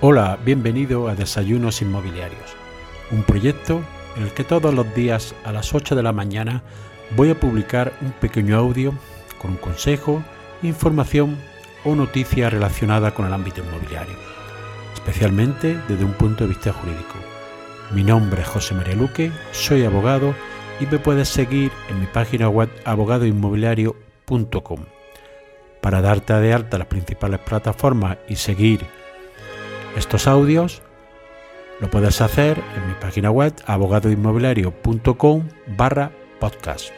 Hola, bienvenido a Desayunos Inmobiliarios, un proyecto en el que todos los días a las 8 de la mañana voy a publicar un pequeño audio con un consejo, información o noticia relacionada con el ámbito inmobiliario, especialmente desde un punto de vista jurídico. Mi nombre es José María Luque, soy abogado y me puedes seguir en mi página web abogadoinmobiliario.com. Para darte de alta las principales plataformas y seguir estos audios, lo puedes hacer en mi página web abogadoinmobiliario.com barra podcast.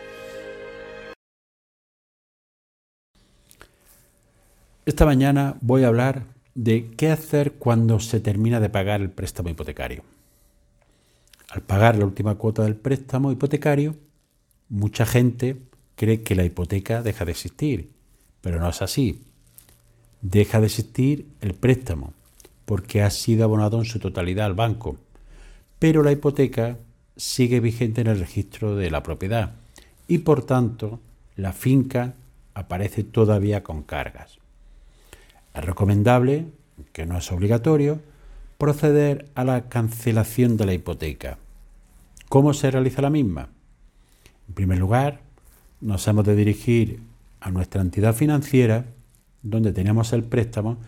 Esta mañana voy a hablar de qué hacer cuando se termina de pagar el préstamo hipotecario. Al pagar la última cuota del préstamo hipotecario, mucha gente cree que la hipoteca deja de existir, pero no es así. Deja de existir el préstamo porque ha sido abonado en su totalidad al banco, pero la hipoteca sigue vigente en el registro de la propiedad y por tanto la finca aparece todavía con cargas. Es recomendable, que no es obligatorio, proceder a la cancelación de la hipoteca. ¿Cómo se realiza la misma? En primer lugar, nos hemos de dirigir a nuestra entidad financiera, donde tenemos el préstamo,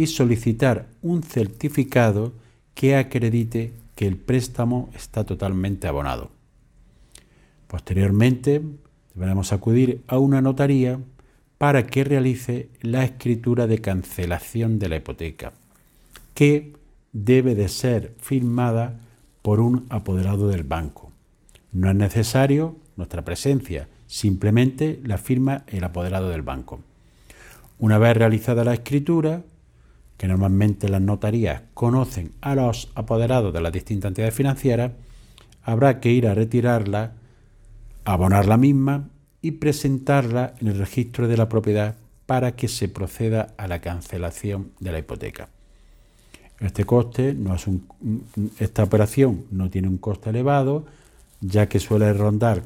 y solicitar un certificado que acredite que el préstamo está totalmente abonado. Posteriormente, deberemos acudir a una notaría para que realice la escritura de cancelación de la hipoteca, que debe de ser firmada por un apoderado del banco. No es necesario nuestra presencia, simplemente la firma el apoderado del banco. Una vez realizada la escritura, que normalmente las notarías conocen a los apoderados de las distintas entidades financieras, habrá que ir a retirarla, abonar la misma y presentarla en el registro de la propiedad para que se proceda a la cancelación de la hipoteca. Este coste no es un, esta operación no tiene un coste elevado, ya que suele rondar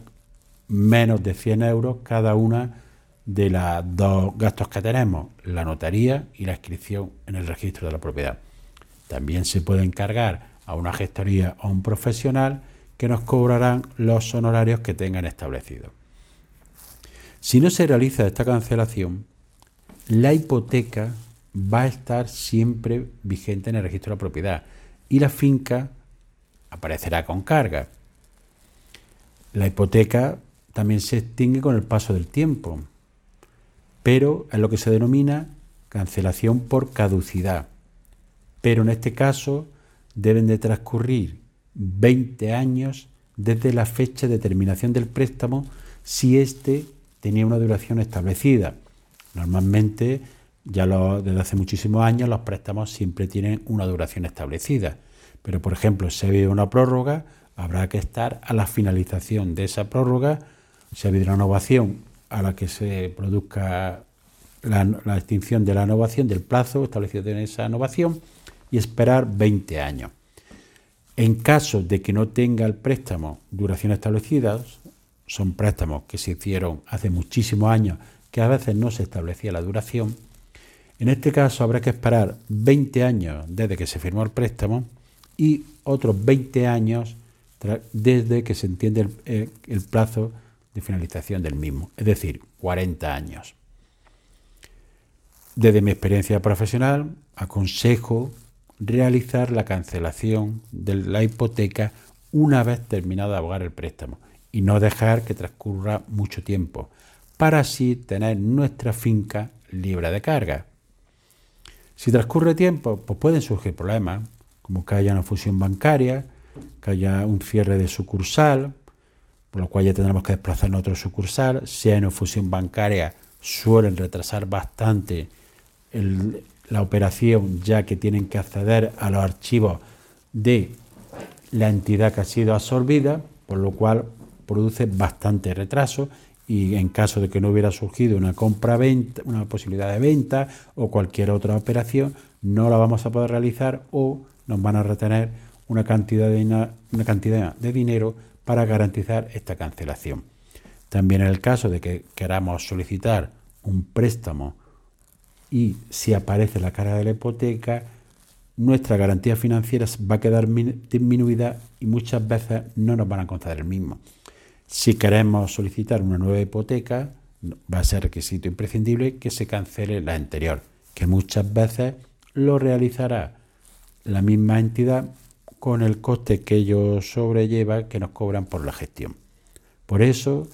menos de 100 euros cada una de los dos gastos que tenemos, la notaría y la inscripción en el registro de la propiedad. También se puede encargar a una gestoría o a un profesional que nos cobrarán los honorarios que tengan establecidos. Si no se realiza esta cancelación, la hipoteca va a estar siempre vigente en el registro de la propiedad y la finca aparecerá con carga. La hipoteca también se extingue con el paso del tiempo, pero es lo que se denomina cancelación por caducidad. Pero en este caso deben de transcurrir 20 años desde la fecha de terminación del préstamo si éste tenía una duración establecida. Normalmente ya desde hace muchísimos años los préstamos siempre tienen una duración establecida. Pero, por ejemplo, si ha habido una prórroga, habrá que estar a la finalización de esa prórroga. Si ha habido una innovación a la que se produzca la, extinción de la innovación, del plazo establecido en esa innovación, y esperar 20 años. En caso de que no tenga el préstamo duración establecida, son préstamos que se hicieron hace muchísimos años, que a veces no se establecía la duración, en este caso habrá que esperar 20 años desde que se firmó el préstamo y otros 20 años desde que se entiende eh, el, plazo de finalización del mismo, es decir, 40 años. Desde mi experiencia profesional, aconsejo realizar la cancelación de la hipoteca una vez terminado de abogar el préstamo y no dejar que transcurra mucho tiempo, para así tener nuestra finca libre de carga. Si transcurre tiempo, pues pueden surgir problemas, como que haya una fusión bancaria, que haya un cierre de sucursal, por lo cual ya tendremos que desplazarnos a otro sucursal. Si hay una fusión bancaria, suelen retrasar bastante la operación, ya que tienen que acceder a los archivos de la entidad que ha sido absorbida, por lo cual produce bastante retraso y en caso de que no hubiera surgido una compra-venta, una posibilidad de venta o cualquier otra operación, no la vamos a poder realizar o nos van a retener una cantidad de, una cantidad de dinero para garantizar esta cancelación. También en el caso de que queramos solicitar un préstamo y si aparece la cara de la hipoteca, nuestra garantía financiera va a quedar disminuida y muchas veces no nos van a conceder el mismo. Si queremos solicitar una nueva hipoteca, va a ser requisito imprescindible que se cancele la anterior, que muchas veces lo realizará la misma entidad con el coste que ello sobrelleva que nos cobran por la gestión. Por eso,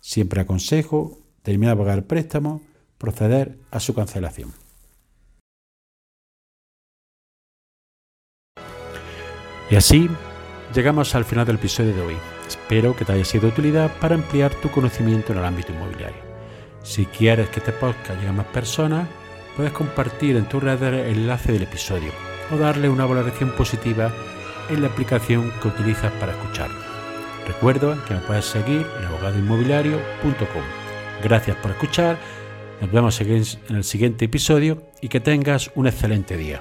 siempre aconsejo, terminar de pagar el préstamo, proceder a su cancelación. Y así llegamos al final del episodio de hoy. Espero que te haya sido de utilidad para ampliar tu conocimiento en el ámbito inmobiliario. Si quieres que este podcast llegue a más personas, puedes compartir en tu red el enlace del episodio o darle una valoración positiva en la aplicación que utilizas para escucharlo. Recuerda que me puedes seguir en abogadoinmobiliario.com. Gracias por escuchar, nos vemos en el siguiente episodio y que tengas un excelente día.